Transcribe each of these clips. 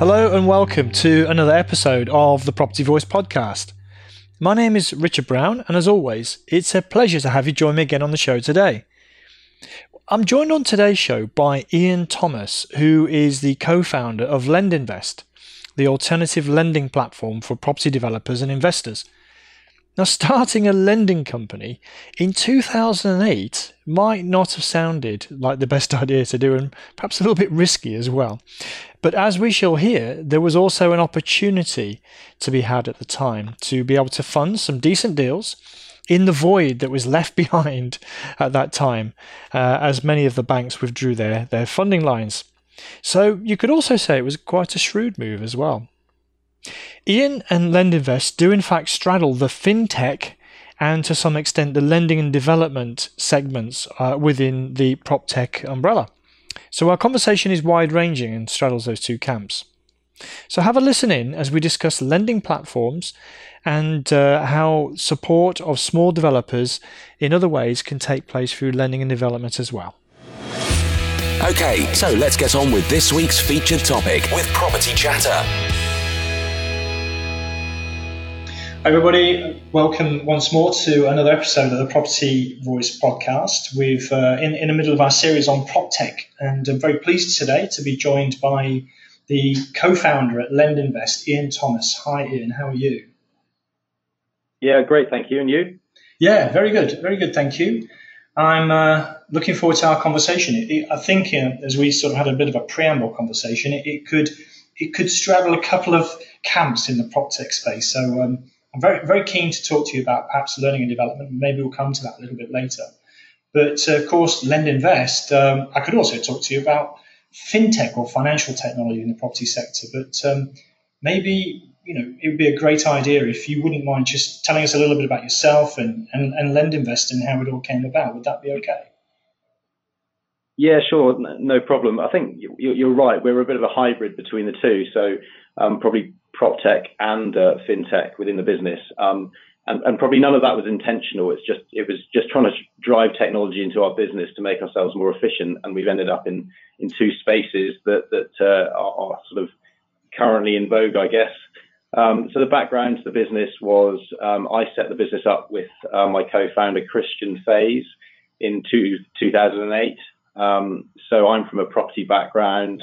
Hello and welcome to another episode of the Property Voice podcast. My name is Richard Brown, and as always, it's a pleasure to have you join me again on the show today. I'm joined on today's show by Ian Thomas, who is the co founder of LendInvest, the alternative lending platform for property developers and investors. Now, starting a lending company in 2008 might not have sounded like the best idea to do, and perhaps a little bit risky as well. But as we shall hear, there was also an opportunity to be had at the time to be able to fund some decent deals in the void that was left behind at that time, uh, as many of the banks withdrew their, their funding lines. So you could also say it was quite a shrewd move as well. Ian and LendInvest do in fact straddle the fintech and to some extent the lending and development segments uh, within the prop tech umbrella. So our conversation is wide ranging and straddles those two camps. So have a listen in as we discuss lending platforms and uh, how support of small developers in other ways can take place through lending and development as well. Okay, so let's get on with this week's featured topic with Property Chatter. Everybody, welcome once more to another episode of the Property Voice podcast. We've uh, in in the middle of our series on prop tech, and I'm very pleased today to be joined by the co-founder at LendInvest, Ian Thomas. Hi, Ian. How are you? Yeah, great. Thank you. And you? Yeah, very good. Very good. Thank you. I'm uh, looking forward to our conversation. It, it, I think, uh, as we sort of had a bit of a preamble conversation, it, it could it could straddle a couple of camps in the prop tech space. So. Um, I'm very, very keen to talk to you about perhaps learning and development. Maybe we'll come to that a little bit later. But uh, of course, LendInvest, um, I could also talk to you about fintech or financial technology in the property sector. But um, maybe you know it would be a great idea if you wouldn't mind just telling us a little bit about yourself and, and, and LendInvest and how it all came about. Would that be okay? Yeah, sure, no problem. I think you're right. We're a bit of a hybrid between the two. So um, probably prop tech and uh, fintech within the business. Um, and, and, probably none of that was intentional. It's just it was just trying to drive technology into our business to make ourselves more efficient. And we've ended up in in two spaces that that uh, are, are, sort of currently in vogue, I guess. Um, so the background to the business was um, I set the business up with uh, my co-founder Christian Faes in two, 2008. Um, so I'm from a property background.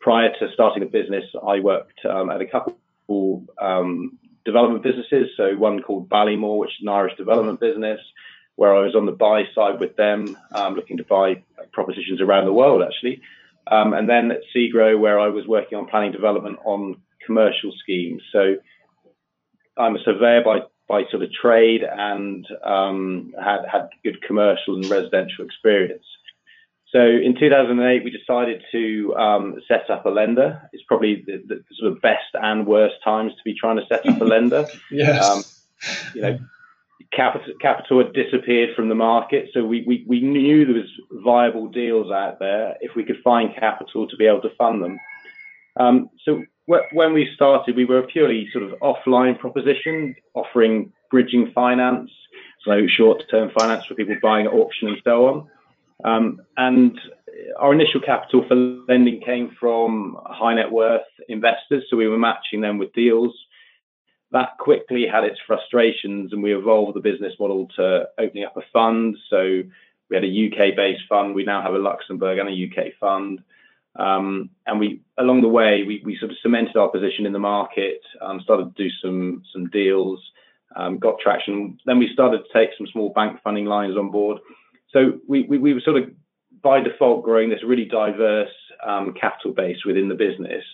Prior to starting the business, I worked um, at a couple um, development businesses. So one called Ballymore, which is an Irish development business, where I was on the buy side with them, um, looking to buy propositions around the world, actually. Um, and then at SEGRO, where I was working on planning development on commercial schemes. So I'm a surveyor by by sort of trade and um, had had good commercial and residential experience. So in 2008, we decided to um, set up a lender. It's probably the, the, sort of best and worst times to be trying to set up a lender. yes. Um, you know, capital, capital had disappeared from the market, so we, we, we knew there was viable deals out there if we could find capital to be able to fund them. Um, so when we started, we were a purely sort of offline proposition, offering bridging finance, so short-term finance for people buying at auction and so on. Um, and our initial capital for lending came from high net worth investors, so we were matching them with deals. That quickly had its frustrations, and we evolved the business model to opening up a fund. So we had a UK based fund. We now have a Luxembourg and a UK fund. Um, and we, along the way, we, sort of cemented our position in the market, started to do some some deals, um, got traction. Then we started to take some small bank funding lines on board. So we, we, we were sort of by default growing this really diverse um, capital base within the business.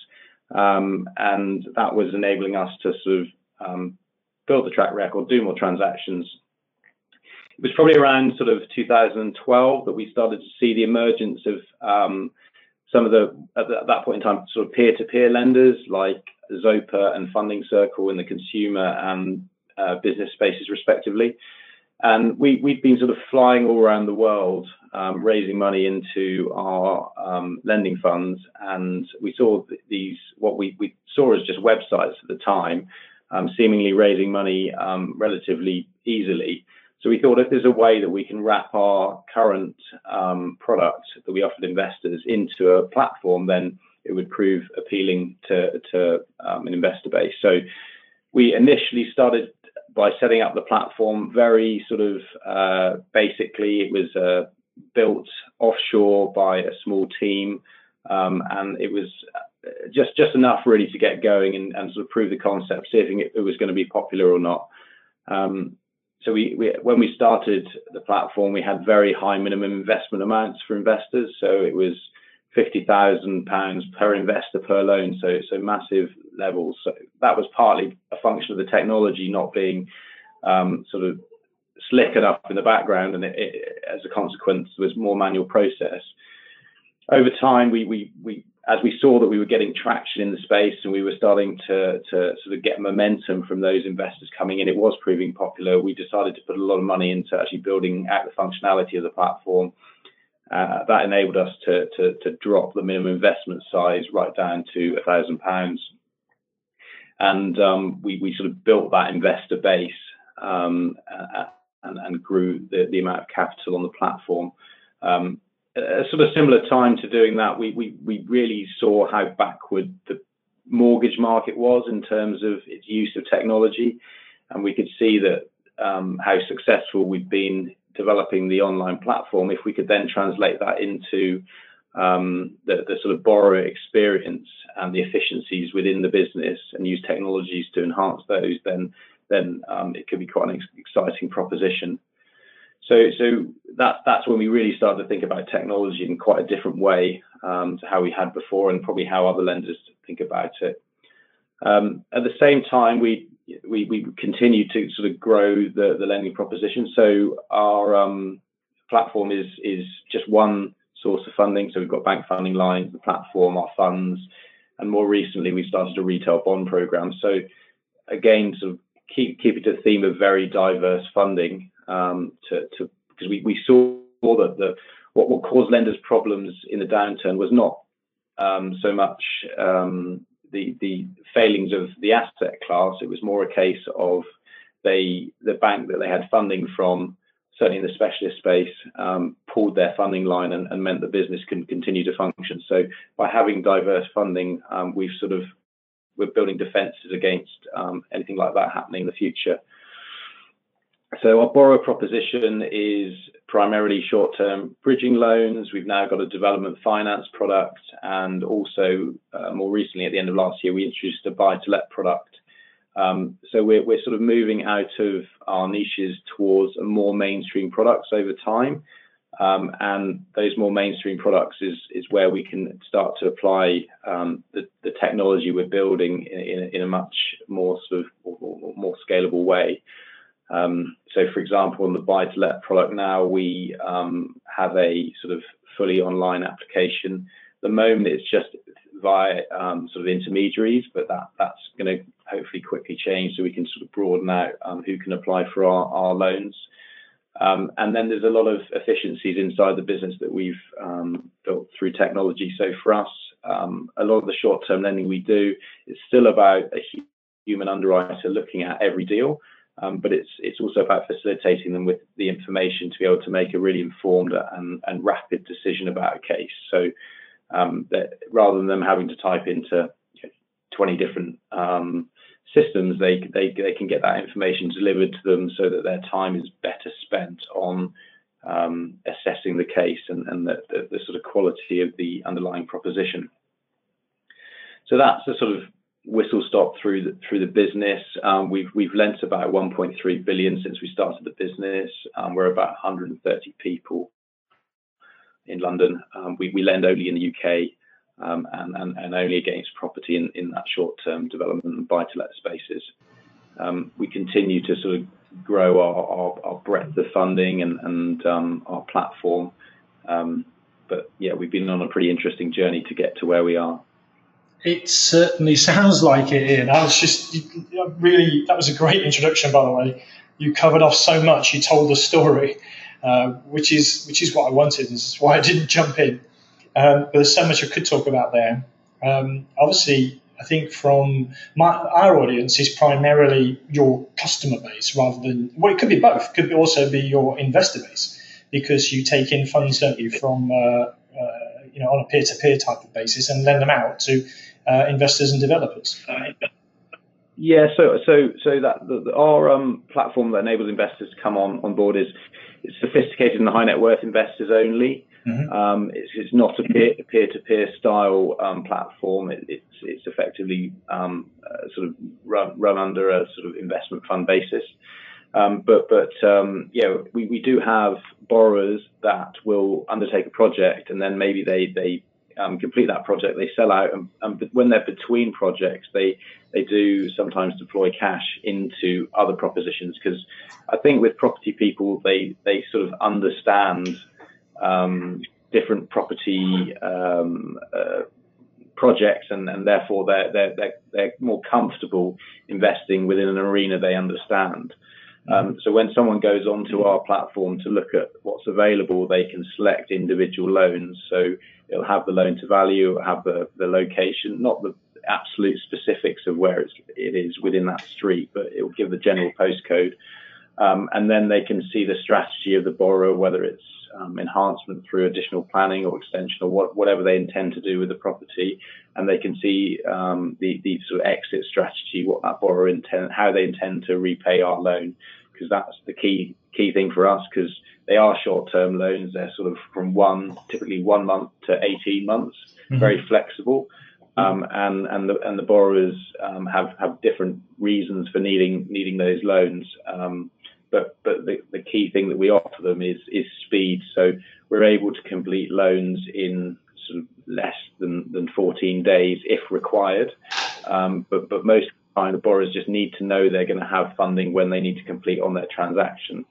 Um, and that was enabling us to sort of um, build the track record, do more transactions. It was probably around sort of 2012 that we started to see the emergence of um, some of the, at that point in time, sort of peer to peer lenders like Zopa and Funding Circle in the consumer and uh, business spaces, respectively. And we, we've been sort of flying all around the world, um, raising money into our um, lending funds. And we saw these, what we, we saw as just websites at the time, um, seemingly raising money um, relatively easily. So we thought if there's a way that we can wrap our current um, product that we offered investors into a platform, then it would prove appealing to, to um, an investor base. So we initially started by setting up the platform very sort of uh, basically it was uh, built offshore by a small team um, and it was uh, just just enough really to get going and, and sort of prove the concept see if it, was going to be popular or not. Um, so we, we, when we started the platform we had very high minimum investment amounts for investors. So it was fifty thousand pounds per investor per loan, so so massive levels. So that was partly a function of the technology not being um, sort of slick enough in the background, and it, it, as a consequence, was more manual process. Over time, we we we as we saw that we were getting traction in the space and we were starting to, to sort of get momentum from those investors coming in, it was proving popular. We decided to put a lot of money into actually building out the functionality of the platform uh, that enabled us to, to, to, drop the minimum investment size right down to a thousand pounds. And um, we, we sort of built that investor base um, and, and, grew the, the amount of capital on the platform. Um, a sort of similar time to doing that, we, we, we really saw how backward the mortgage market was in terms of its use of technology. And we could see that um, how successful we've been developing the online platform, if we could then translate that into um, the, the, sort of borrower experience and the efficiencies within the business and use technologies to enhance those, then then um, it could be quite an ex- exciting proposition. So, so that that's when we really started to think about technology in quite a different way um, to how we had before, and probably how other lenders think about it. Um, at the same time, we we, we continue to sort of grow the, the lending proposition. So our um, platform is is just one source of funding. So we've got bank funding lines, the platform, our funds, and more recently we started a retail bond program. So again, sort of keep keep it the theme of very diverse funding um, to to because we, we saw that the what what caused lenders problems in the downturn was not um, so much um, the the failings of the asset class. It was more a case of they the bank that they had funding from, certainly in the specialist space, um, pulled their funding line and, and, meant the business can continue to function. So by having diverse funding, um, we've sort of we're building defences against um, anything like that happening in the future. So our borrower proposition is primarily short-term bridging loans. We've now got a development finance product, and also uh, more recently, at the end of last year, we introduced a buy-to-let product. Um, so we're, we're sort of moving out of our niches towards more mainstream products over time. Um, and those more mainstream products is is where we can start to apply um, the, the technology we're building in, in, in, a much more sort of more scalable way. Um, so, for example, on the buy to let product now, we um, have a sort of fully online application. At the moment, it's just via um, sort of intermediaries, but that that's going to hopefully quickly change so we can sort of broaden out um, who can apply for our, our loans. Um, and then there's a lot of efficiencies inside the business that we've um, built through technology. So for us, a lot of the short-term lending we do is still about a human underwriter looking at every deal. Um, but it's it's also about facilitating them with the information to be able to make a really informed and, and rapid decision about a case. So um, that rather than them having to type into you know, 20 different um, systems, they, they they can get that information delivered to them so that their time is better spent on um, assessing the case and, and the, the, the sort of quality of the underlying proposition. So that's the sort of whistle stop through the through the business. Um, we've we've lent about 1.3 billion since we started the business. Um, we're about 130 people in London. Um, we we lend only in the UK um, and, and and only against property in in that short term development and buy to let spaces. Um, we continue to sort of grow our, our, our breadth of funding and and um, our platform. but yeah, we've been on a pretty interesting journey to get to where we are. It certainly sounds like it, Ian. I was just really, that was a great introduction, by the way. You covered off so much, you told the story, uh, which is which is what I wanted. This is why I didn't jump in. Um, but there's so much I could talk about there. Um, obviously, I think from my, our audience is primarily your customer base rather than, well, it could be both. It could also be your investor base because you take in funds, don't you, from, uh, you know, on a peer-to-peer type of basis and lend them out to uh, investors and developers. Yeah, so so so that the, the, our um, platform that enables investors to come on on board is it's sophisticated and high net worth investors only. Mm-hmm. Um, it's, it's, not a peer to peer style um, platform. It, it's it's effectively um, uh, sort of run run under a sort of investment fund basis. Um, but but um, yeah, we, we do have borrowers that will undertake a project and then maybe they they um, complete that project, they sell out, and, and, when they're between projects, they they do sometimes deploy cash into other propositions because I think with property people, they they sort of understand um, different property um, uh, projects, and, and therefore they're, they're, they're, they're more comfortable investing within an arena they understand. Um, so when someone goes onto our platform to look at what's available, they can select individual loans. So it'll have the loan to value, it'll have the, the location, not the absolute specifics of where it's, it is within that street, but it will give the general postcode. Um, and then they can see the strategy of the borrower, whether it's um, enhancement through additional planning or extension or what, whatever they intend to do with the property, and they can see um, the, the sort of exit strategy, what that borrower intend, how they intend to repay our loan, because that's the key key thing for us, because they are short term loans. They're sort of from one, typically one month to 18 months, mm-hmm. very flexible. Um, and and the and the borrowers um, have have different reasons for needing needing those loans. Um, but but the, the key thing that we offer them is is speed. So we're able to complete loans in sort of less than, than 14 days if required. Um, but but most of the time the borrowers just need to know they're going to have funding when they need to complete on their transaction.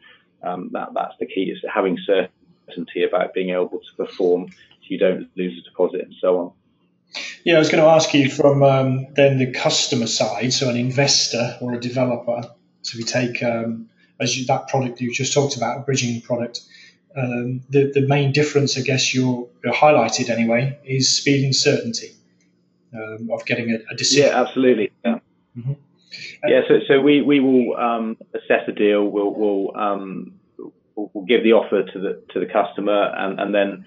Um, that that's the key is having certainty about being able to perform, so you don't lose a deposit and so on. Yeah, I was going to ask you from um, then the customer side, so an investor or a developer. So we take um, as you, that product you just talked about, a bridging product. Um, the, the main difference, I guess, you're, you're, highlighted anyway, is speed and certainty um, of getting a, a, decision. Yeah, absolutely. Yeah. Mm-hmm. Yeah, so, so we, we will um, assess a deal. We'll, we'll, um, we'll, we'll, give the offer to the to the customer, and, and then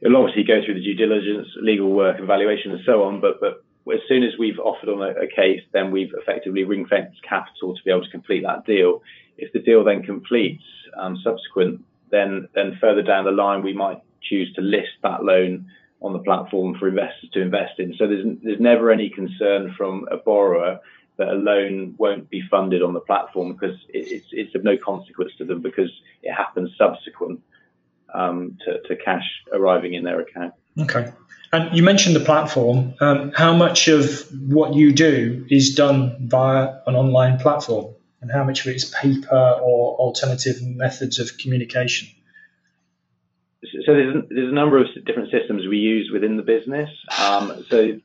it'll obviously go through the due diligence, legal work, evaluation, and so on. But but as soon as we've offered on a, a case, then we've effectively ring fenced capital to be able to complete that deal. If the deal then completes um, subsequent, then then further down the line we might choose to list that loan on the platform for investors to invest in. So there's there's never any concern from a borrower that a loan won't be funded on the platform because it's it's of no consequence to them because it happens subsequent um, to, to cash arriving in their account. Okay. And you mentioned the platform. Um, how much of what you do is done via an online platform? And how much of it is paper or alternative methods of communication? So there's, there's a number of different systems we use within the business. Um, so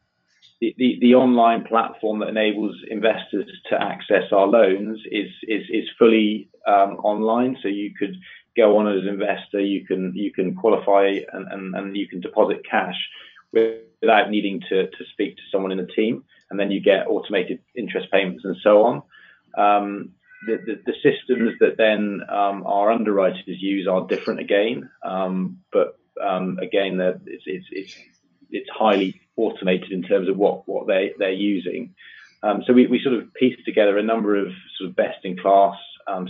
the, the, the, online platform that enables investors to access our loans is is, is fully um, online. So you could go on as an investor, you can you can qualify and, and, and you can deposit cash without needing to, to speak to someone in the team, and then you get automated interest payments and so on. Um, the, the, the, systems that then um, our underwriters use are different again, um, but um, again, it's, it's, it's, it's, highly automated in terms of what, what they, they're using. Um, so we, we sort of piece together a number of sort of best in class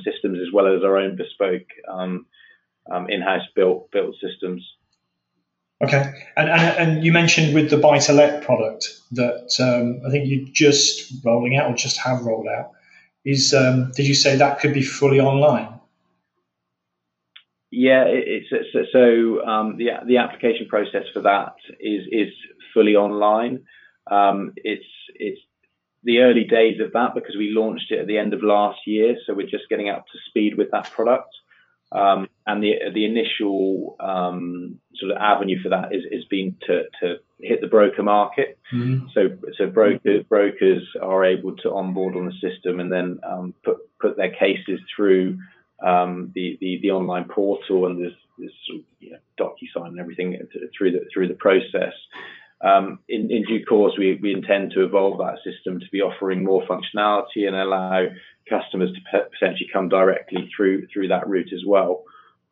systems as well as our own bespoke in-house built built systems. Okay, and, and, and you mentioned with the buy to let product that um, I think you just rolling out or just have rolled out is um, did you say that could be fully online? Yeah, it's, it's so um, the the application process for that is is fully online. Um, it's it's the early days of that because we launched it at the end of last year, so we're just getting up to speed with that product. Um, and the the initial um, sort of avenue for that is, has been to, to hit the broker market. Mm-hmm. So so broker, brokers are able to onboard on the system and then um, put put their cases through um, the, the the online portal and there's, of, you know, DocuSign and everything through the through the process. Um, in, in, due course, we, we intend to evolve that system to be offering more functionality and allow customers to potentially come directly through through that route as well.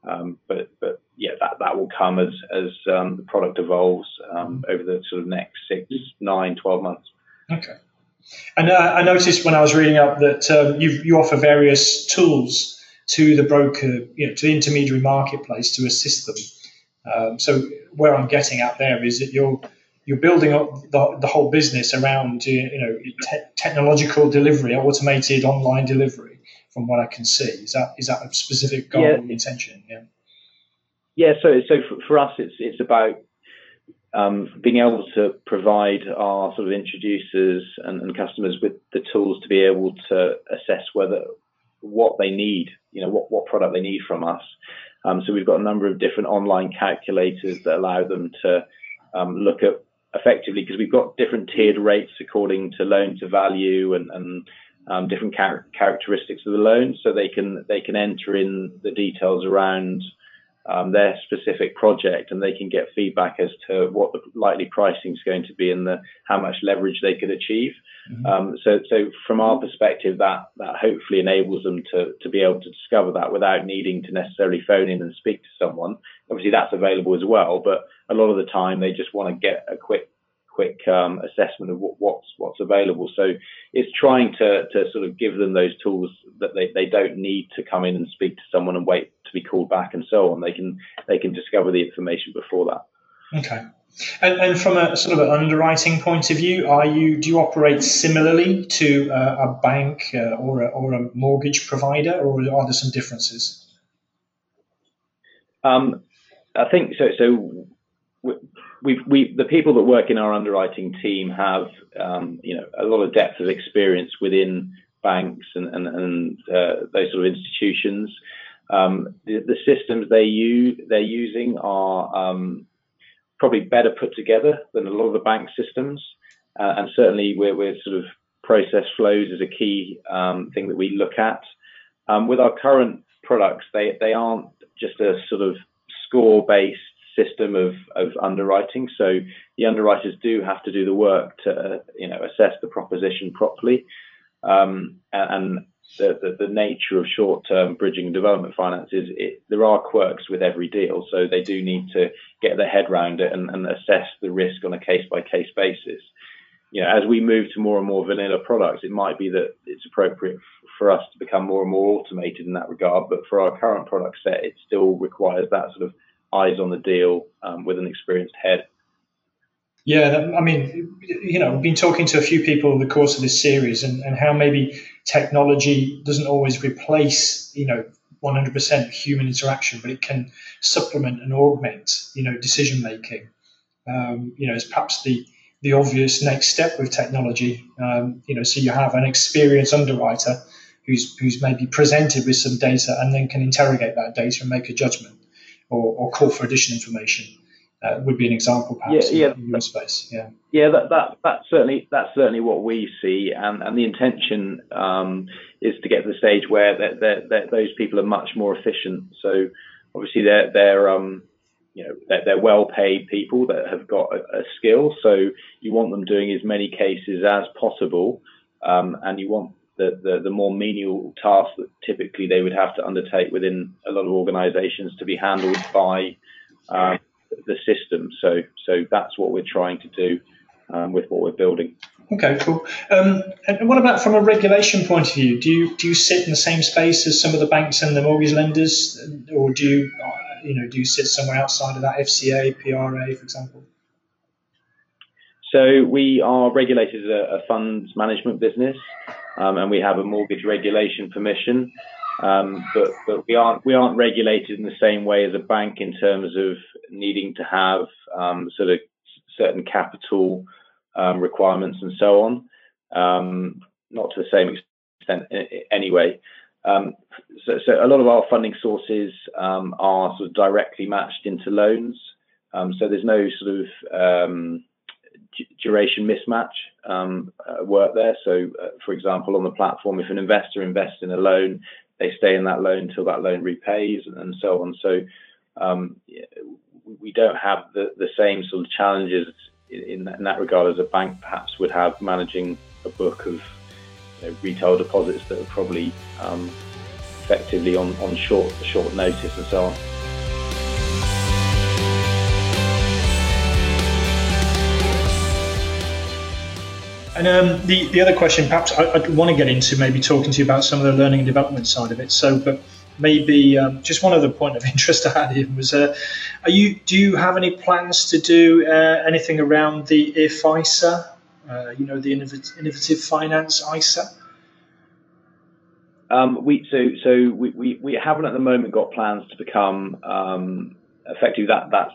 Um, but but yeah, that, that will come as as um, the product evolves um, over the sort of next six, nine, 12 months. Okay. And uh, I noticed when I was reading up that um, you you offer various tools to the broker, you know, to the intermediary marketplace to assist them. Um, so where I'm getting at there is that you're you're building up the, the whole business around you know te- technological delivery, automated online delivery. From what I can see, is that is that a specific goal yeah. intention? Yeah. Yeah. So so for, for us, it's it's about um, being able to provide our sort of introducers and, and, customers with the tools to be able to assess whether what they need, you know, what, what product they need from us. Um, so we've got a number of different online calculators that allow them to um, look at effectively because we've got different tiered rates according to loan to value and, and um, different char- characteristics of the loan, so they can they can enter in the details around um, their specific project, and they can get feedback as to what the likely pricing is going to be and the how much leverage they could achieve. Mm-hmm. Um, so, so from our perspective, that that hopefully enables them to to be able to discover that without needing to necessarily phone in and speak to someone. Obviously, that's available as well, but a lot of the time they just want to get a quick quick um, assessment of what, what's what's available. So it's trying to to sort of give them those tools that they, they don't need to come in and speak to someone and wait to be called back and so on. They can they can discover the information before that. Okay. And, and from a sort of an underwriting point of view, are you do you operate similarly to uh, a bank uh, or a, or a mortgage provider, or are there some differences? Um, I think so. So we we the people that work in our underwriting team have um, you know a lot of depth of experience within banks and and, and uh, those sort of institutions. Um, the, the, systems they use they're using are um, probably better put together than a lot of the bank systems, uh, and certainly we're, we're sort of process flows is a key um, thing that we look at. Um, with our current products, they they aren't just a sort of score based system of, of underwriting. So the underwriters do have to do the work to you know assess the proposition properly, um, and, the, the, the, nature of short-term bridging and development finance is it, there are quirks with every deal, so they do need to get their head around it and, and assess the risk on a case-by-case basis. You know, as we move to more and more vanilla products, it might be that it's appropriate for us to become more and more automated in that regard. But for our current product set, it still requires that sort of eyes on the deal um, with an experienced head. Yeah, I mean, you know, I've been talking to a few people in the course of this series and, and how maybe technology doesn't always replace, you know, 100% human interaction, but it can supplement and augment, you know, decision making. Um, you know, as perhaps the the obvious next step with technology. Um, you know, so you have an experienced underwriter who's who's maybe presented with some data and then can interrogate that data and make a judgment or, or call for additional information. Uh, would be an example, perhaps, yeah, yeah. in your space. Yeah, yeah, that, that that's certainly that's certainly what we see, and and the intention um, is to get to the stage where they're, they're, they're, those people are much more efficient. So obviously they're they're um, you know they're, they're well paid people that have got a, a, skill, so you want them doing as many cases as possible, um, and you want the, the, the more menial tasks that typically they would have to undertake within a lot of organizations to be handled by um, the system. So, so that's what we're trying to do um, with what we're building. Okay, cool. Um, and what about from a regulation point of view? Do you do you sit in the same space as some of the banks and the mortgage lenders, or do you uh, you know do you sit somewhere outside of that FCA, PRA, for example? So we are regulated as a, a funds management business um, and we have a mortgage regulation permission. Um, but but we aren't we aren't regulated in the same way as a bank in terms of needing to have um, sort of certain capital um, requirements and so on. Um, not to the same extent anyway. Um, so, so, a lot of our funding sources um, are sort of directly matched into loans. Um, so there's no sort of um, duration mismatch um, uh, work there. So, uh, for example, on the platform, if an investor invests in a loan, they stay in that loan until that loan repays, and so on. So, um, we don't have the, the same sort of challenges in, in that regard as a bank perhaps would have managing a book of you know, retail deposits that are probably um, effectively on, on short short notice and so on. And um, the the other question, perhaps I, would want to get into maybe talking to you about some of the learning and development side of it. So, but maybe um, just one other point of interest I had was, uh, are you do you have any plans to do uh, anything around the IFISA? Uh, you know, the innovative finance ISA. Um, we so so we, we, we haven't at the moment got plans to become um, effectively that that's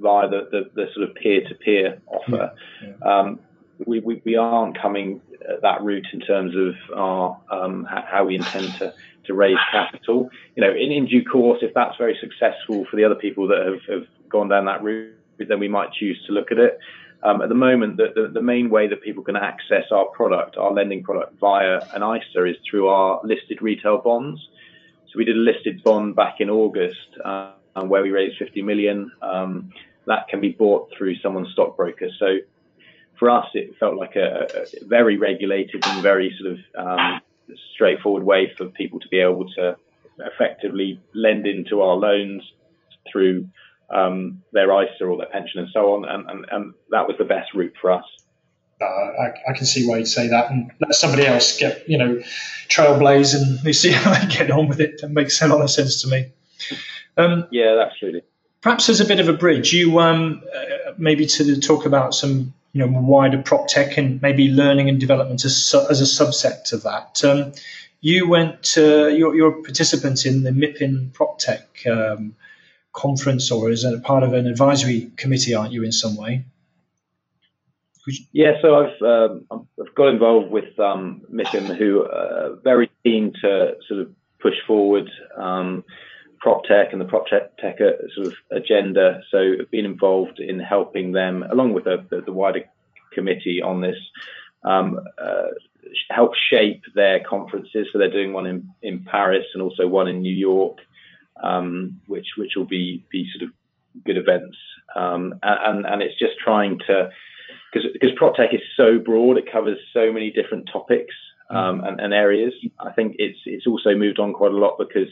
via the, the, the sort of peer to peer offer. Yeah, yeah. Um, we, we, we aren't coming at that route in terms of our um, how we intend to to raise capital. You know, in, in due course, if that's very successful for the other people that have, have gone down that route, then we might choose to look at it. Um, at the moment, the, the, the, main way that people can access our product, our lending product via an ISA is through our listed retail bonds. So we did a listed bond back in August uh, where we raised 50 million. Um, that can be bought through someone's stockbroker. So for us, it felt like a, a very regulated and very sort of um, straightforward way for people to be able to effectively lend into our loans through um, their ISA or their pension and so on. And, and, and that was the best route for us. Uh, I, I, can see why you'd say that, and let somebody else get you know trailblaze and see how they get on with it. That makes a lot of sense to me. Um, yeah, absolutely. Perhaps as a bit of a bridge, you um, uh, maybe to talk about some you know wider prop tech and maybe learning and development as, as a subset to that. Um, you went, uh, you're, you're, a participant in the MIPIM prop tech um, conference or as a part of an advisory committee, aren't you, in some way? Yeah, so I've um, I've got involved with um, MIPIM, who are very keen to sort of push forward um, prop tech and the prop tech, tech uh, sort of agenda. So I've been involved in helping them, along with the, the, the wider committee on this, um, uh, help shape their conferences. So they're doing one in, in Paris and also one in New York um, which which will be be sort of good events. Um, and and it's just trying to because because prop tech is so broad, it covers so many different topics um, and, and, areas. I think it's it's also moved on quite a lot because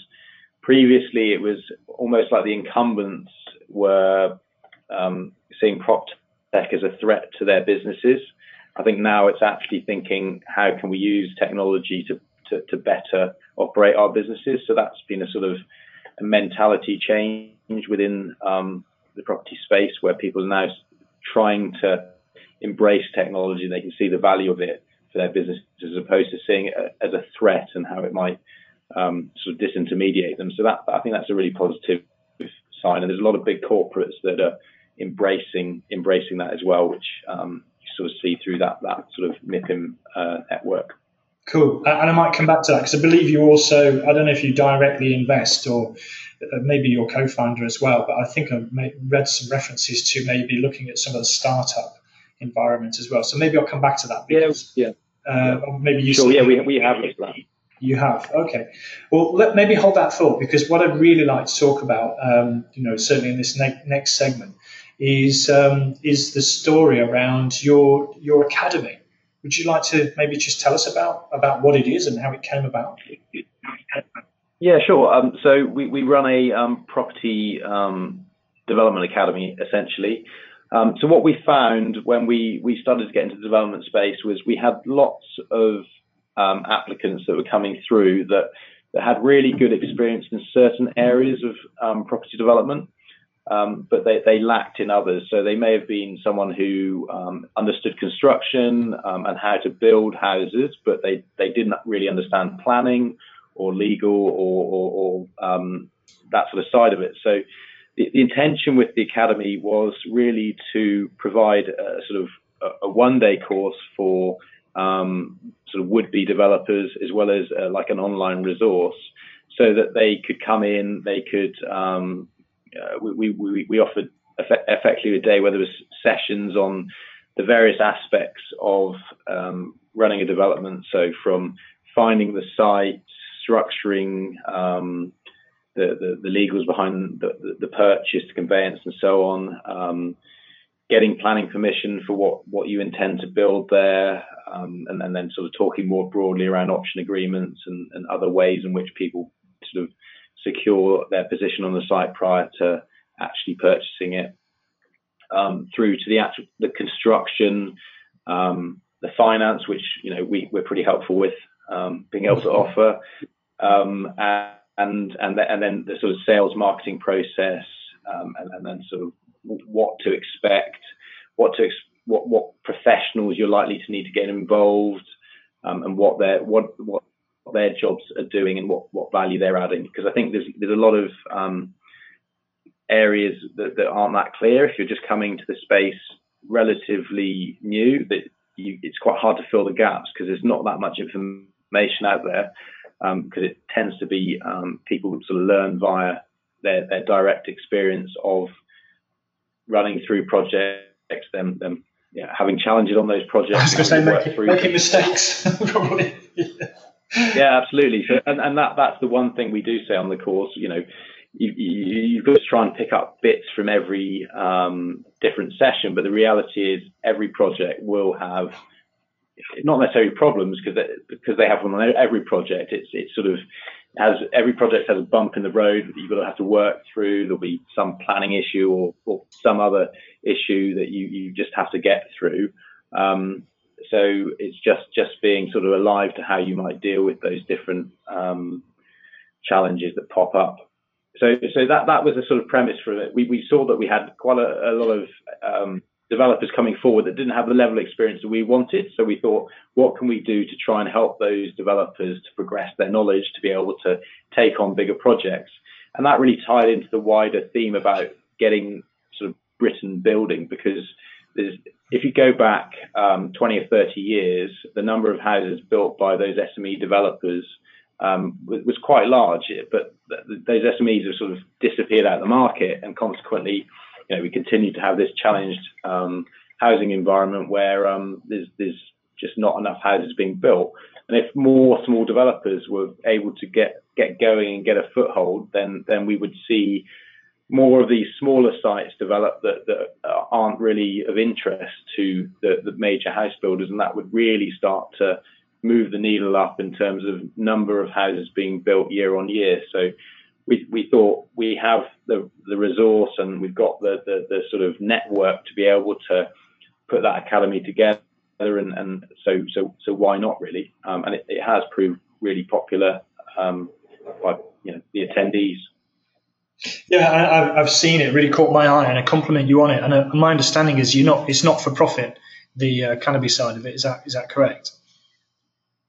previously it was almost like the incumbents were um, seeing prop tech as a threat to their businesses. I think now it's actually thinking how can we use technology to, to, to better operate our businesses. So that's been a sort of a mentality change within um, the property space where people are now trying to embrace technology. They can see the value of it for their businesses as opposed to seeing it as a threat and how it might um, sort of disintermediate them. So that I think that's a really positive sign. And there's a lot of big corporates that are embracing embracing that as well, which um, you sort of see through that that sort of MIPIM uh, network. Cool. And I might come back to that because I believe you also, I don't know if you directly invest or uh, maybe your co founder as well, but I think I've read some references to maybe looking at some of the startup environment as well. So maybe I'll come back to that. Because, yeah. yeah. Uh, maybe you sure, yeah, we, we have looked that. You have okay. Well, let maybe hold that thought because what I'd really like to talk about, um, you know, certainly in this ne- next segment, is um, is the story around your your academy. Would you like to maybe just tell us about about what it is and how it came about? Yeah, sure. Um, so we, we run a um, property um, development academy essentially. Um, so what we found when we, we started to get into the development space was we had lots of um, applicants that were coming through that, that had really good experience in certain areas of um, property development um, but they, they lacked in others. So they may have been someone who um, understood construction um, and how to build houses, but they, they didn't really understand planning or legal or, or, or um, that sort of side of it. So the, the, intention with the academy was really to provide a sort of a, a one day course for um, sort of would-be developers as well as uh, like an online resource, so that they could come in, they could um, uh, we, we we offered effectively a day where there was sessions on the various aspects of um, running a development. So from finding the site, structuring um, the, the, the, legals behind the, the, the, purchase, the conveyance, and so on, um, getting planning permission for what, what you intend to build there, um, and, and, then sort of talking more broadly around option agreements and, and other ways in which people sort of secure their position on the site prior to actually purchasing it. Um, through to the actual the construction, um, the finance, which you know we we're pretty helpful with um, being able to offer, um, and and and then the sort of sales marketing process, um, and, and, then sort of what to expect, what to what what professionals you're likely to need to get involved, um, and what their what what their jobs are doing and what what value they're adding. Because I think there's there's a lot of areas that, that aren't that clear. If you're just coming to the space relatively new, that you, it's quite hard to fill the gaps because there's not that much information out there. Because um, it tends to be um, people sort of learn via their, their direct experience of running through projects, them them yeah, having challenges on those projects. I was going to say making, making mistakes, probably. yeah. yeah, absolutely. So, and, and that that's the one thing we do say on the course. You know, you, you, have got to try and pick up bits from every um, different session, but the reality is every project will have not necessarily problems because they, because they have one on every project. It's it's sort of has every project has a bump in the road that you've got to have to work through. There'll be some planning issue or, or some other issue that you, you just have to get through. Um, so it's just just being sort of alive to how you might deal with those different um, challenges that pop up so so that that was the sort of premise for it. We we saw that we had quite a, a lot of um, developers coming forward that didn't have the level of experience that we wanted. So we thought, what can we do to try and help those developers to progress their knowledge to be able to take on bigger projects? And that really tied into the wider theme about getting sort of Britain building because if you go back um, 20 or 30 years, the number of houses built by those SME developers um, was quite large, but those SMEs have sort of disappeared out of the market, and consequently, you know, we continue to have this challenged um, housing environment where um, there's, there's just not enough houses being built. And if more small developers were able to get get going and get a foothold, then then we would see more of these smaller sites develop that, that aren't really of interest to the, the major house builders, and that would really start to move the needle up in terms of number of houses being built year on year. So we, we thought we have the, the resource and we've got the, the, the sort of network to be able to put that academy together. And, and so, so, so why not really? Um, and it, it, has proved really popular um, by you know, the attendees. Yeah, I, have seen it. Really caught my eye, and I compliment you on it. And uh, my understanding is, you're not. It's not for profit. The uh, cannabis side of it is that is that correct?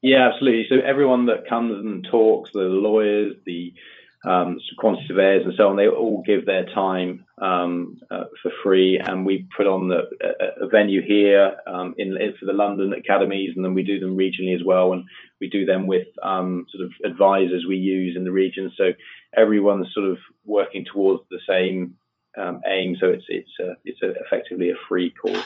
Yeah, absolutely. So everyone that comes and talks, the lawyers, the um, quantity surveyors, and so on, they all give their time um, uh, for free, and we put on the, a, a venue here um, in, for the London academies, and then we do them regionally as well, and we do them with um, sort of advisors we use in the region. So everyone's sort of working towards the same um, aim. So it's it's a, it's a, effectively a free course.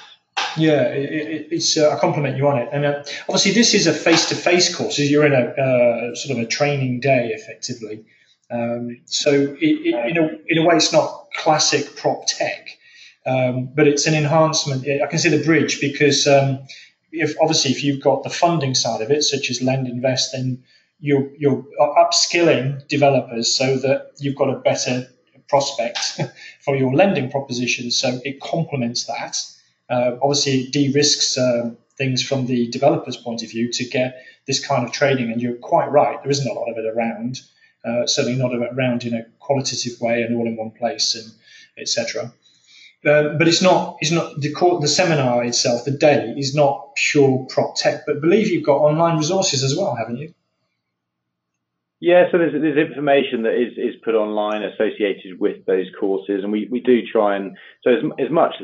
Yeah, it, it's uh, I compliment you on it, and uh, obviously this is a face-to-face course. You're in a uh, sort of a training day, effectively. Um, so it, it, in a in a way, it's not classic prop tech, um, but it's an enhancement. I can see the bridge because um, if obviously if you've got the funding side of it, such as LendInvest, then you're you're upskilling developers so that you've got a better prospect for your lending proposition. So it complements that. Uh, obviously, it de-risks um, things from the developer's point of view to get this kind of trading. And you're quite right, there isn't a lot of it around. Uh, certainly not around in a qualitative way and all in one place, and etc. Uh, but it's not. It's not the the seminar itself. The day is not pure prop tech. But believe you've got online resources as well, haven't you? Yeah, so there's, there's information that is, is put online associated with those courses, and we, we do try and so as, as much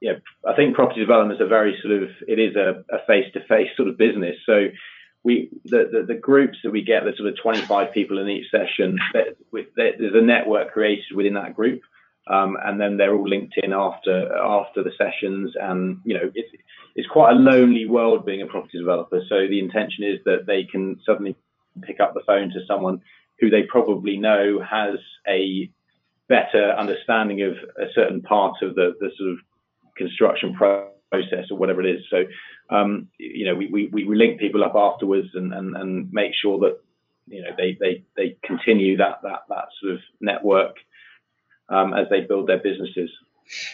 yeah, I think property development is a very sort of it is a face to face sort of business. So we the, the, the groups that we get, the sort of 25 people in each session, there's a network created within that group. Um, and then they're all linked in after after the sessions, and you know it's it's quite a lonely world being a property developer. So the intention is that they can suddenly pick up the phone to someone who they probably know has a better understanding of a certain part of the, the sort of construction process or whatever it is. So, um, you know, we, we, we link people up afterwards and, and, and make sure that, you know, they, they, they continue that, that, that sort of network um, as they build their businesses.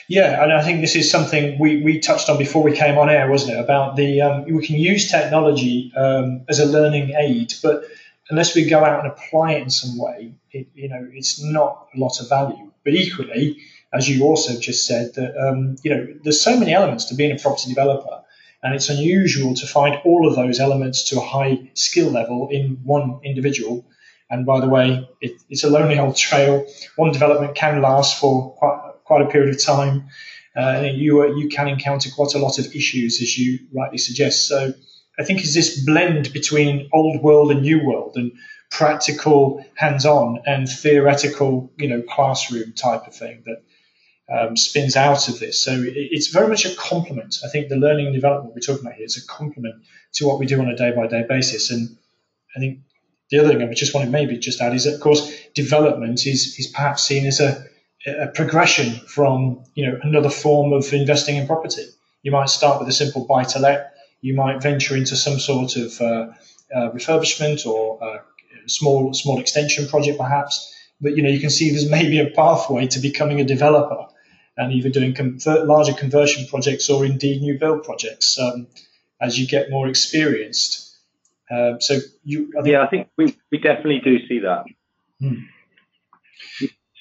Yeah, and I think this is something we, we touched on before we came on air, wasn't it? About the um, we can use technology um, as a learning aid, but unless we go out and apply it in some way, it, you know, it's not a lot of value. But equally, as you also just said, that um, you know, there's so many elements to being a property developer, and it's unusual to find all of those elements to a high skill level in one individual. And by the way, it, it's a lonely old trail. One development can last for quite, quite a period of time. Uh, and you you can encounter quite a lot of issues, as you rightly suggest. So I think is this blend between old world and new world and practical hands-on and theoretical, you know, classroom type of thing that um, spins out of this. So it's very much a complement. I think the learning and development we're talking about here is a complement to what we do on a day-by-day basis. And I think the other thing I just want to maybe just add is that, of course, development is is perhaps seen as a, a progression from you know another form of investing in property. You might start with a simple buy-to-let you might venture into some sort of uh, uh, refurbishment or uh, small small extension project, perhaps. But you know, you can see there's maybe a pathway to becoming a developer and either doing larger conversion projects or indeed new build projects um, as you get more experienced. Um, so you, I think, yeah, I think we, we definitely do see that. Hmm.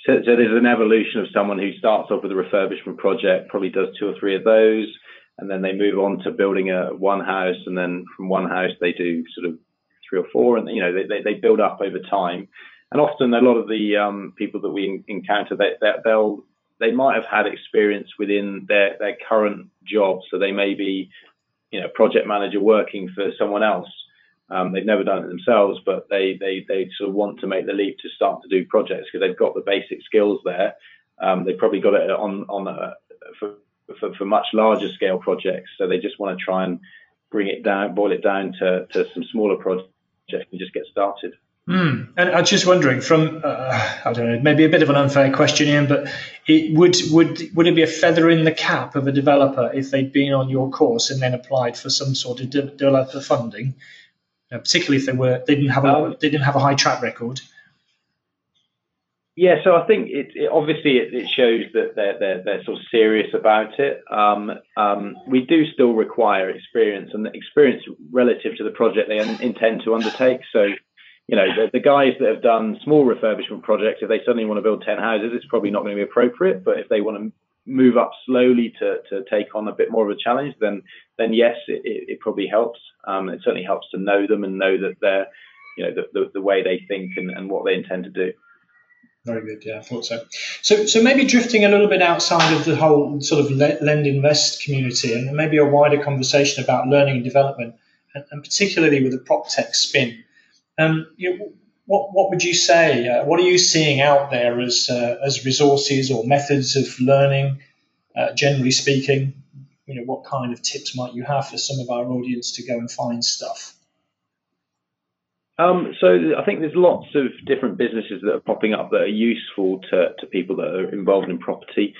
So, so, there's an evolution of someone who starts off with a refurbishment project, probably does two or three of those, and then they move on to building a one house, and then from one house they do sort of three or four, and you know they, they, build up over time. And often a lot of the um, people that we encounter, they, they, they'll they might have had experience within their their current job, so they may be you know project manager working for someone else. Um, they've never done it themselves, but they, they they sort of want to make the leap to start to do projects because they've got the basic skills there. Um, they've probably got it on on a, for for, for much larger scale projects. So they just want to try and bring it down, boil it down to, to some smaller projects and just get started. Mm. And I'm just wondering, from uh, I don't know, maybe a bit of an unfair question, Ian, but it would would would it be a feather in the cap of a developer if they'd been on your course and then applied for some sort of de- developer funding, uh, particularly if they were they didn't have a um, they didn't have a high track record? Yeah, so I think it, it obviously it, it, shows that they're, they're they're sort of serious about it. Um, um, we do still require experience and experience relative to the project they intend to undertake. So, you know, the, the, guys that have done small refurbishment projects, if they suddenly want to build ten houses, it's probably not going to be appropriate. But if they want to move up slowly to, to take on a bit more of a challenge, then then yes, it, it probably helps. Um, it certainly helps to know them and know that they're, you know, the, the, the way they think and, and what they intend to do. Very good. Yeah, I thought so. So, so maybe drifting a little bit outside of the whole sort of LendInvest community, and maybe a wider conversation about learning and development, and particularly with the prop tech spin. Um, you know, what what would you say? Uh, what are you seeing out there as uh, as resources or methods of learning? Uh, generally speaking, you know, what kind of tips might you have for some of our audience to go and find stuff? Um, so I think there's lots of different businesses that are popping up that are useful to, to people that are involved in property.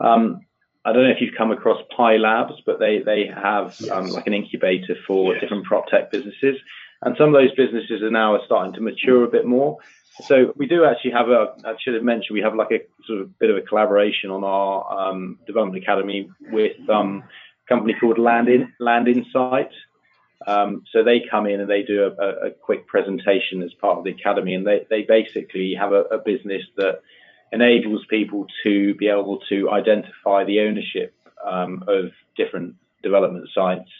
Um, I don't know if you've come across Pi Labs, but they they have yes. um, like an incubator for yes. different prop tech businesses, and some of those businesses are now starting to mature a bit more. So we do actually have a. I should have mentioned we have like a sort of bit of a collaboration on our um, development academy with um, a company called Land In, Land Insight. Um, so they come in and they do a, a, quick presentation as part of the academy, and they, they basically have a, a, business that enables people to be able to identify the ownership um, of different development sites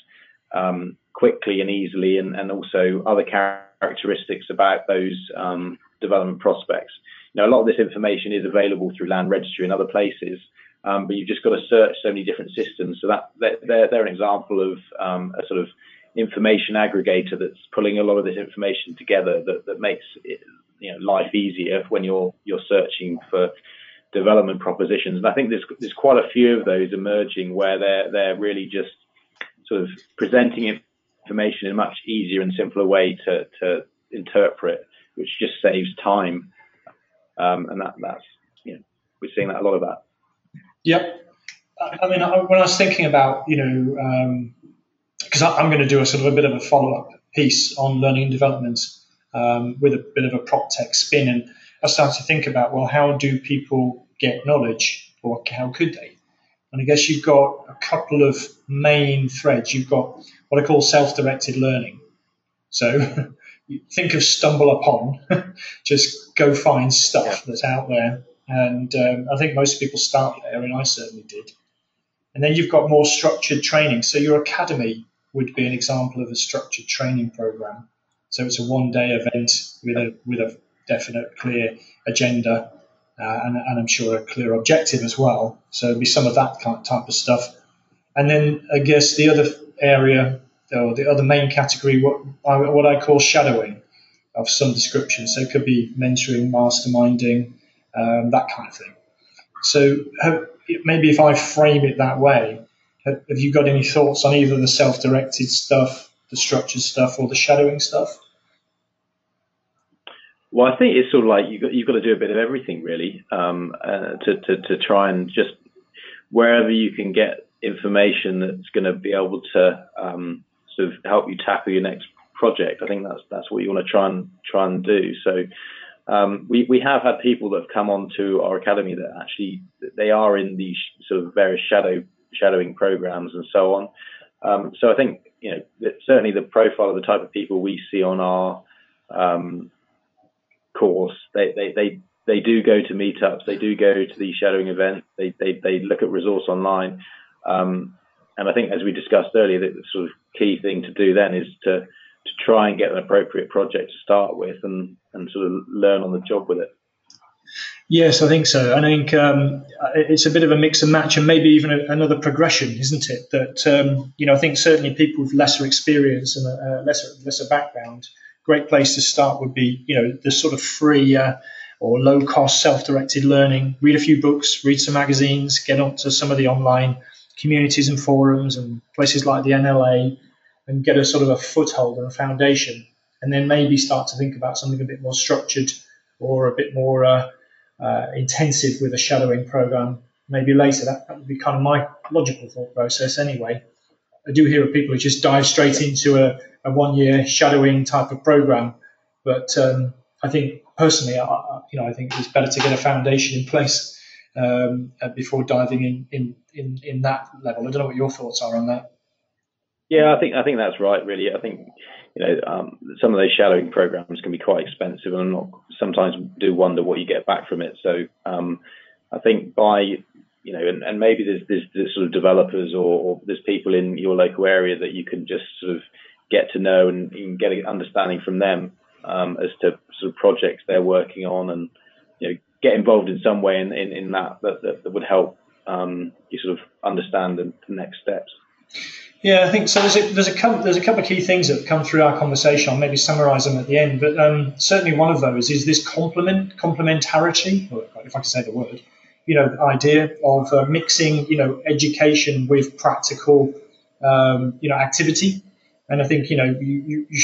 um, quickly and easily, and, and, also other characteristics about those um, development prospects. Now, a lot of this information is available through Land Registry and other places, um, but you've just got to search so many different systems. So that they're, they're an example of um, a sort of information aggregator that's pulling a lot of this information together that, that makes it, you know, life easier when you're you're searching for development propositions. And I think there's there's quite a few of those emerging where they're they're really just sort of presenting information in a much easier and simpler way to to interpret, which just saves time. Um, and that that's you know we're seeing that a lot of that. Yep. I mean, when I was thinking about you know because um, I'm going to do a sort of a bit of a follow up piece on learning and development um, with a bit of a prop tech spin and I started to think about, well, how do people get knowledge or how could they? And I guess you've got a couple of main threads. You've got what I call self directed learning. So think of stumble upon, just go find stuff that's out there. And um, I think most people start there, and I certainly did. And then you've got more structured training. So your academy would be an example of a structured training program. So it's a one day event with a with a definite, clear agenda, uh, and, and, I'm sure a clear objective as well. So it'll be some of that kind of type of stuff. And then I guess the other area, or the other main category, what I, what I call shadowing of some description. So it could be mentoring, masterminding, um, that kind of thing. So have, maybe if I frame it that way, have, have you got any thoughts on either the self-directed stuff, the structured stuff, or the shadowing stuff? Well, I think it's sort of like you've got, you've got to do a bit of everything really um, uh, to, to, to try and just wherever you can get information that's going to be able to um, sort of help you tackle your next project. I think that's that's what you want to try and try and do. So um, we we have had people that have come onto our academy that actually they are in these sort of various shadow shadowing programs and so on. Um, so I think you know certainly the profile of the type of people we see on our um, course. They, they, they, they do go to meetups. They do go to these shadowing events. They, they, they look at resource online. Um, and I think, as we discussed earlier, the sort of key thing to do then is to, to try and get an appropriate project to start with and, and sort of learn on the job with it. Yes, I think so. I think um, it's a bit of a mix and match, and maybe even a, another progression, isn't it? That um, you know, I think certainly people with lesser experience and a, a lesser lesser background great place to start would be, you know, the sort of free uh, or low cost self directed learning. Read a few books, read some magazines, get onto some of the online communities and forums and places like the NLA and get a sort of a foothold and a foundation. And then maybe start to think about something a bit more structured or a bit more uh, uh, intensive with a shadowing program maybe later. That, that would be kind of my logical thought process anyway. I do hear of people who just dive straight into a, a one year shadowing type of program. But um, I think personally, I, you know, I think it's better to get a foundation in place um, uh, before diving in, in, in, in that level. I don't know what your thoughts are on that. Yeah, I think I think that's right. Really, I think you know um, some of those shadowing programs can be quite expensive, and not sometimes do wonder what you get back from it. So um, I think by you know, and, and maybe there's, there's, there's sort of developers or, or, there's people in your local area that you can just sort of get to know and, get an understanding from them um, as to sort of projects they're working on and you know get involved in some way in, in, in that, that that would help um, you sort of understand the, next steps. Yeah, I think so. There's a, there's a couple there's a couple of key things that have come through our conversation. I'll maybe summarise them at the end, but um, certainly one of those is this complement complementarity, if I can say the word. You know, idea of uh, mixing you know education with practical um, you know activity. And I think you know you, you, you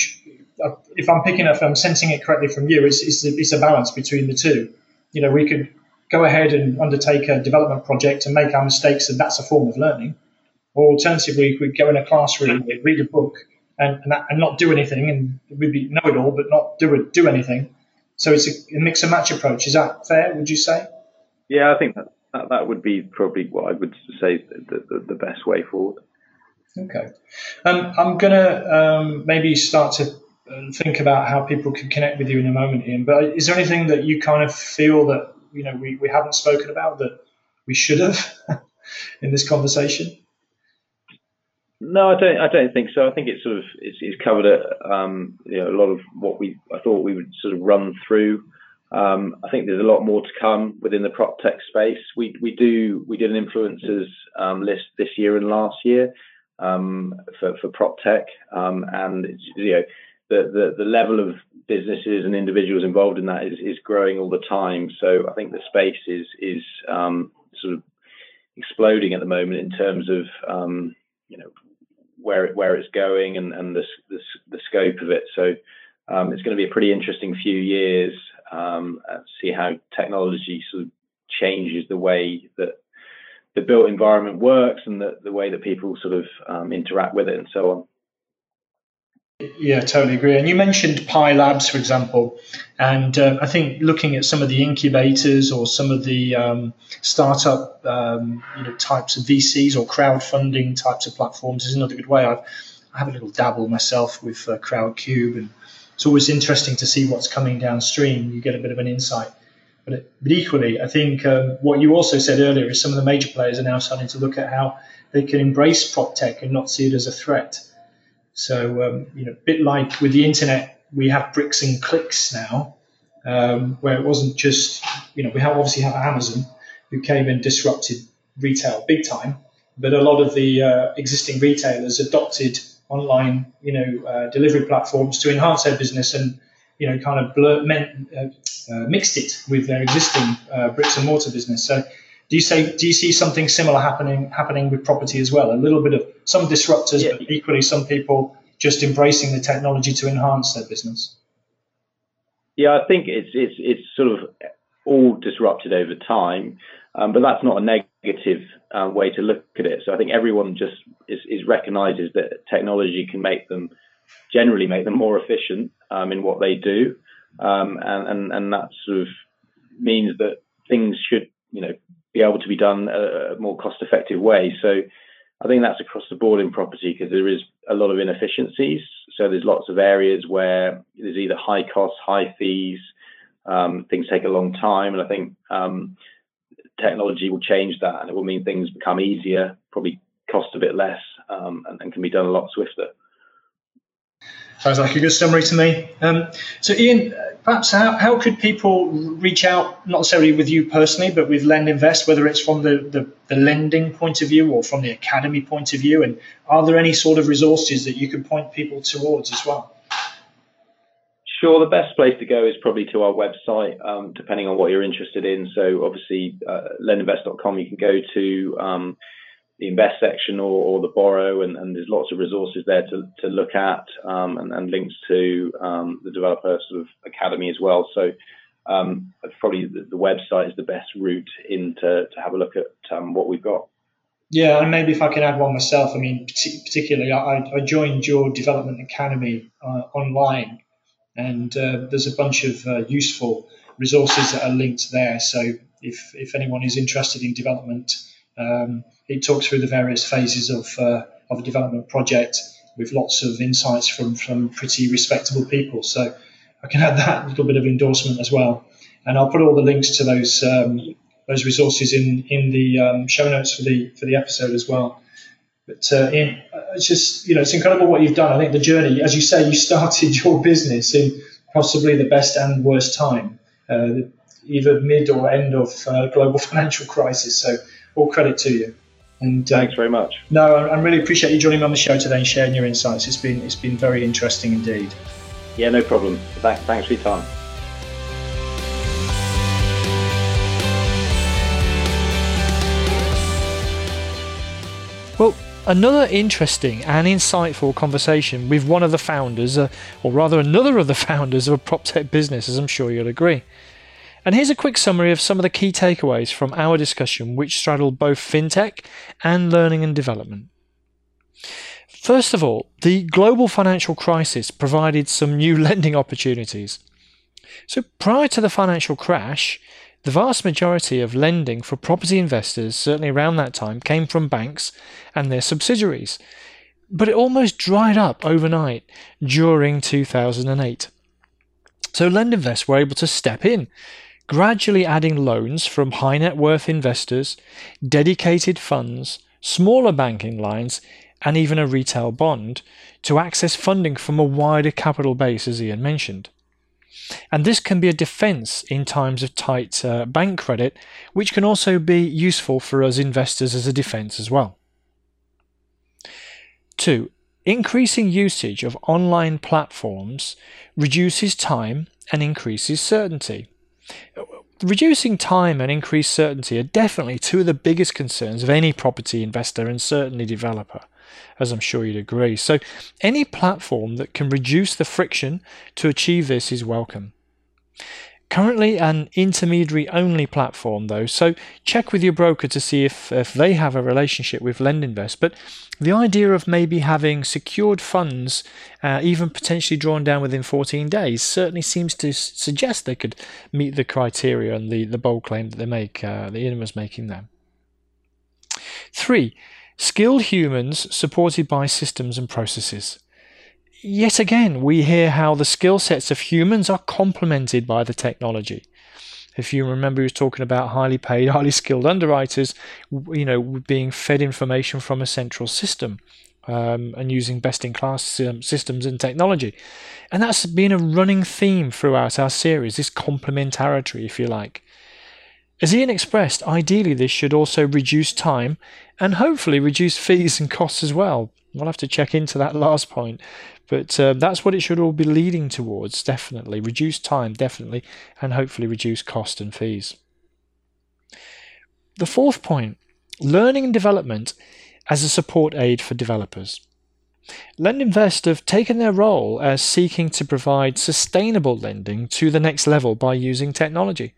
uh, if I'm picking up, if I'm sensing it correctly from you, it's, it's, it's a balance between the two. You know, we could go ahead and undertake a development project and make our mistakes, and that's a form of learning. Or alternatively, we could go in a classroom, we read a book, and, and, that, and not do anything, and we'd be know it all, but not do do anything. So it's a, a, mix and match approach. Is that fair? Would you say? Yeah, I think that that, that would be probably what I would say the, the, the best way forward. Okay. Um, I'm going to um, maybe start to uh, think about how people can connect with you in a moment, Ian. But is there anything that you kind of feel that you know we, we haven't spoken about that we should have in this conversation? No, I don't. I don't think so. I think it's sort of it's, it's covered a, um, you know, a lot of what we I thought we would sort of run through. Um, I think there's a lot more to come within the prop tech space. We we do we did an influencers um, list this year and last year um, for for prop tech, um, and you know the, the the level of businesses and individuals involved in that is is growing all the time. So I think the space is is um, sort of exploding at the moment in terms of um, you know where it, where it's going and and the the, the scope of it. So um, it's going to be a pretty interesting few years um, see how technology sort of changes the way that the built environment works and the, the way that people sort of um, interact with it and so on. Yeah, totally agree. And you mentioned Pi Labs, for example, and uh, I think looking at some of the incubators or some of the um, startup um, you know, types of VCs or crowdfunding types of platforms is another good way. I've, I have a little dabble myself with uh, Crowdcube and it's always interesting to see what's coming downstream. You get a bit of an insight. But, but equally, I think um, what you also said earlier is some of the major players are now starting to look at how they can embrace prop tech and not see it as a threat. So, um, you know, a bit like with the internet, we have bricks and clicks now, um, where it wasn't just, you know, we have, obviously have Amazon, who came and disrupted retail big time, but a lot of the uh, existing retailers adopted online, you know, uh, delivery platforms to enhance their business and, you know, kind of blur, meant, uh, uh, mixed it with their existing uh, bricks and mortar business. So, do you say do you see something similar happening happening with property as well? A little bit of some disruptors, yeah. but equally some people just embracing the technology to enhance their business. Yeah, I think it's it's it's sort of all disrupted over time, um, but that's not a negative uh, way to look at it. So I think everyone just is, is recognizes that technology can make them generally make them more efficient um, in what they do, um, and, and and that sort of means that things should you know be able to be done a, a more cost effective way. So I think that's across the board in property because there is a lot of inefficiencies. So there's lots of areas where there's either high costs, high fees, um, things take a long time, and I think um, technology will change that, and it will mean things become easier, probably cost a bit less, um, and, and, can be done a lot swifter. Sounds like a good summary to me. Um, so, Ian, perhaps how, how could people reach out, not necessarily with you personally, but with LendInvest, whether it's from the, the, the, lending point of view or from the academy point of view? And are there any sort of resources that you could point people towards as well? Sure, the best place to go is probably to our website, um, depending on what you're interested in. So, obviously, uh, lendinvest.com, you can go to um, the invest section or, or the borrow, and, and, there's lots of resources there to, to look at um, and, and, links to um, the developer sort of academy as well. So, um, probably the, the, website is the best route in to, to have a look at um, what we've got. Yeah, and maybe if I can add one myself, I mean, particularly, I, I joined your development academy uh, online and uh, there's a bunch of uh, useful resources that are linked there. So if, if anyone is interested in development, um, it talks through the various phases of, uh, of a development project with lots of insights from, from pretty respectable people. So I can add that little bit of endorsement as well. And I'll put all the links to those um, those resources in in the um, show notes for the for the episode as well. But uh, Ian, it's just you know it's incredible what you've done. I think the journey, as you say, you started your business in possibly the best and worst time, uh, either mid or end of uh, global financial crisis. So all credit to you. And uh, thanks very much. No, I, I really appreciate you joining me on the show today and sharing your insights. It's been it's been very interesting indeed. Yeah, no problem. Thanks, thanks for your time. Well, another interesting and insightful conversation with one of the founders, uh, or rather another of the founders of a prop tech business, as I'm sure you'll agree. And here's a quick summary of some of the key takeaways from our discussion, which straddled both fintech and learning and development. First of all, the global financial crisis provided some new lending opportunities. So, prior to the financial crash, the vast majority of lending for property investors, certainly around that time, came from banks and their subsidiaries. But it almost dried up overnight during 2008. So LendInvest were able to step in, gradually adding loans from high net worth investors, dedicated funds, smaller banking lines, and even a retail bond to access funding from a wider capital base, as Ian mentioned. And this can be a defense in times of tight uh, bank credit, which can also be useful for us investors as a defense as well. Two, increasing usage of online platforms reduces time and increases certainty. Reducing time and increased certainty are definitely two of the biggest concerns of any property investor and certainly developer, as I'm sure you'd agree. So, any platform that can reduce the friction to achieve this is welcome. Currently an intermediary only platform though, so check with your broker to see if, if they have a relationship with LendInvest. But the idea of maybe having secured funds, uh, even potentially drawn down within 14 days, certainly seems to suggest they could meet the criteria and the, the bold claim that they make, uh, the Ian was making there. Three, skilled humans supported by systems and processes yet again, we hear how the skill sets of humans are complemented by the technology. If you remember, he was talking about highly paid, highly skilled underwriters, you know, being fed information from a central system um, and using best-in-class um, systems and technology, and that's been a running theme throughout our series. This complementarity, if you like. As Ian expressed, ideally this should also reduce time and hopefully reduce fees and costs as well. We'll have to check into that last point. But uh, that's what it should all be leading towards, definitely. Reduce time, definitely, and hopefully reduce cost and fees. The fourth point learning and development as a support aid for developers. LendInvest have taken their role as seeking to provide sustainable lending to the next level by using technology.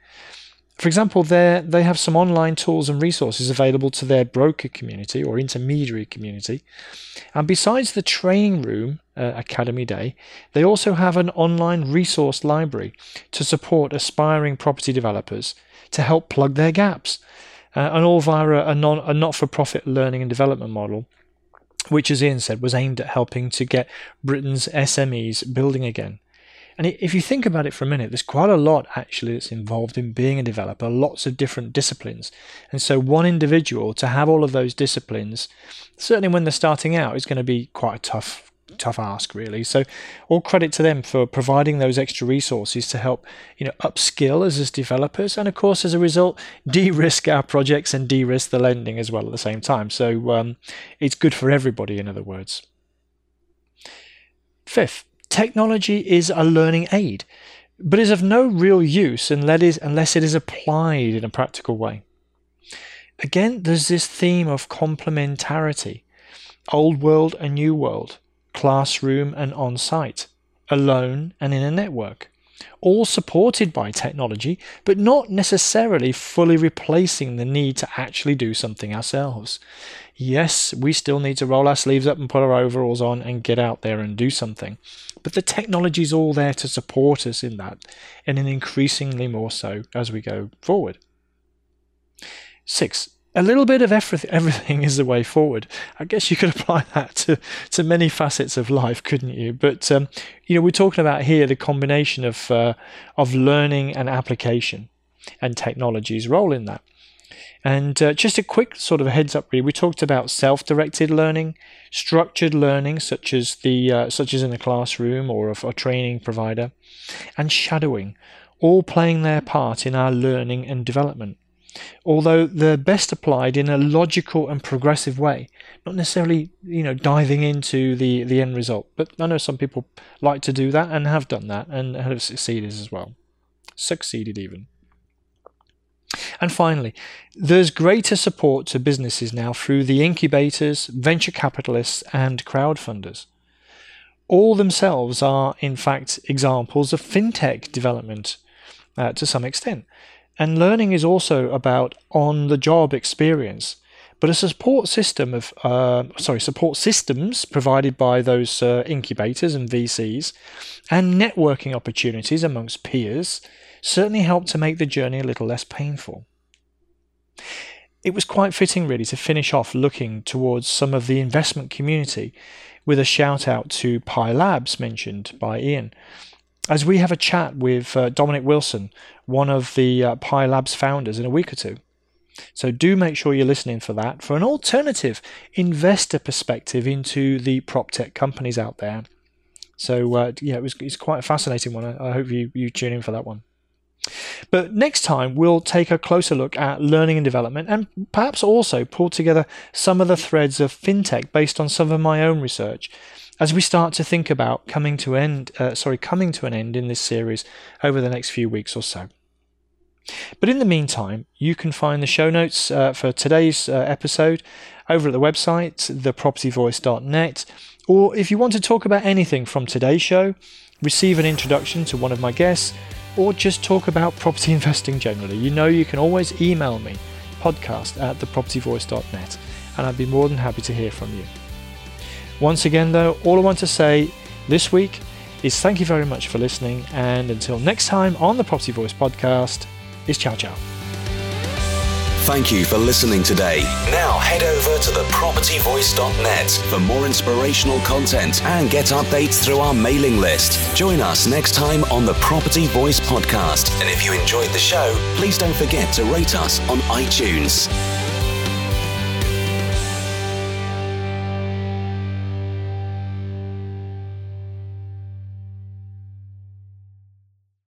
For example, they have some online tools and resources available to their broker community or intermediary community. And besides the training room uh, Academy Day, they also have an online resource library to support aspiring property developers to help plug their gaps. Uh, and all via a, non, a not for profit learning and development model which, as Ian said, was aimed at helping to get Britain's SMEs building again. And if you think about it for a minute, there's quite a lot actually that's involved in being a developer, lots of different disciplines. And so one individual to have all of those disciplines, certainly when they're starting out, is going to be quite a tough tough ask really. So all credit to them for providing those extra resources to help you know upskill us as developers and of course as a result de-risk our projects and de-risk the lending as well at the same time. So um, it's good for everybody in other words. Fifth technology is a learning aid, but is of no real use unless it is applied in a practical way. Again, there's this theme of complementarity old world and new world, classroom and on site, alone and in a network all supported by technology, but not necessarily fully replacing the need to actually do something ourselves. Yes, we still need to roll our sleeves up and put our overalls on and get out there and do something. But the technology is all there to support us in that, and increasingly more so as we go forward. Six, a little bit of everything is the way forward. I guess you could apply that to, to many facets of life, couldn't you? But um, you know, we're talking about here the combination of uh, of learning and application, and technology's role in that. And uh, just a quick sort of heads up, really, we talked about self-directed learning, structured learning, such as the uh, such as in a classroom or a, a training provider, and shadowing, all playing their part in our learning and development although they're best applied in a logical and progressive way, not necessarily you know diving into the the end result. But I know some people like to do that and have done that and have succeeded as well, succeeded even. And finally, there's greater support to businesses now through the incubators, venture capitalists, and crowdfunders. All themselves are, in fact, examples of fintech development uh, to some extent. And learning is also about on the job experience. But a support system of uh, sorry support systems provided by those uh, incubators and VCs, and networking opportunities amongst peers certainly help to make the journey a little less painful. It was quite fitting, really, to finish off looking towards some of the investment community with a shout out to Pi Labs mentioned by Ian, as we have a chat with uh, Dominic Wilson, one of the uh, Pi Labs founders, in a week or two. So do make sure you're listening for that for an alternative investor perspective into the prop tech companies out there. So uh, yeah, it was it's quite a fascinating one. I, I hope you you tune in for that one. But next time, we'll take a closer look at learning and development and perhaps also pull together some of the threads of fintech based on some of my own research as we start to think about coming to end uh, sorry coming to an end in this series over the next few weeks or so. But in the meantime you can find the show notes uh, for today's uh, episode over at the website thepropertyvoice.net or if you want to talk about anything from today's show receive an introduction to one of my guests or just talk about property investing generally, you know you can always email me, podcast at thepropertyvoice.net, and I'd be more than happy to hear from you. Once again, though, all I want to say this week is thank you very much for listening, and until next time on the Property Voice podcast, is ciao ciao. Thank you for listening today. Now head over to thepropertyvoice.net for more inspirational content and get updates through our mailing list. Join us next time on the Property Voice podcast. And if you enjoyed the show, please don't forget to rate us on iTunes.